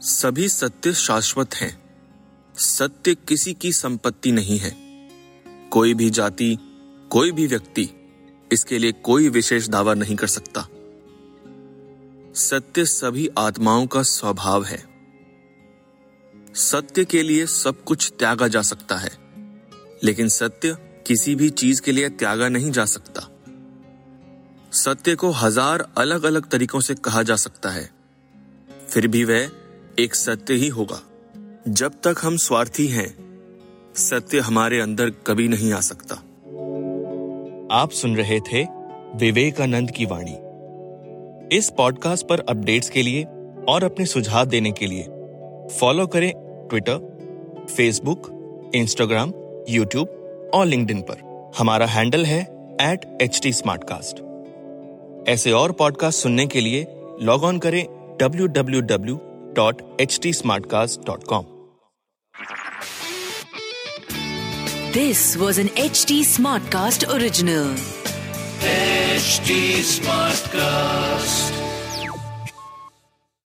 सभी सत्य शाश्वत हैं। सत्य किसी की संपत्ति नहीं है। कोई भी जाति, कोई भी व्यक्ति इसके लिए कोई विशेष दावा नहीं कर सकता। सत्य सभी आत्माओं का स्वभाव है। सत्य के लिए सब कुछ त्यागा जा सकता है, लेकिन सत्य किसी भी चीज़ के लिए त्यागा नहीं जा सकता। सत्य को हज़ार अलग अलग तरीकों से कहा जा सकता है। फिर भी वह एक सत्य ही होगा। जब तक हम स्वार्थी हैं, सत्य हमारे अंदर कभी नहीं आ सकता। आप सुन रहे थे विवेकानंद की वाणी। इस पॉडकास्ट पर अपडेट्स के लिए और अपने सुझाव देने के लिए फॉलो करें ट्विटर फेसबुक इंस्टाग्राम यूट्यूब और लिंक्डइन पर। हमारा हैंडल है एट एच टी ऐसे और पॉडकास्ट सुनने के लिए लॉग ऑन करें www.htsmartcast.com This was an HD Smartcast original. HD Smartcast.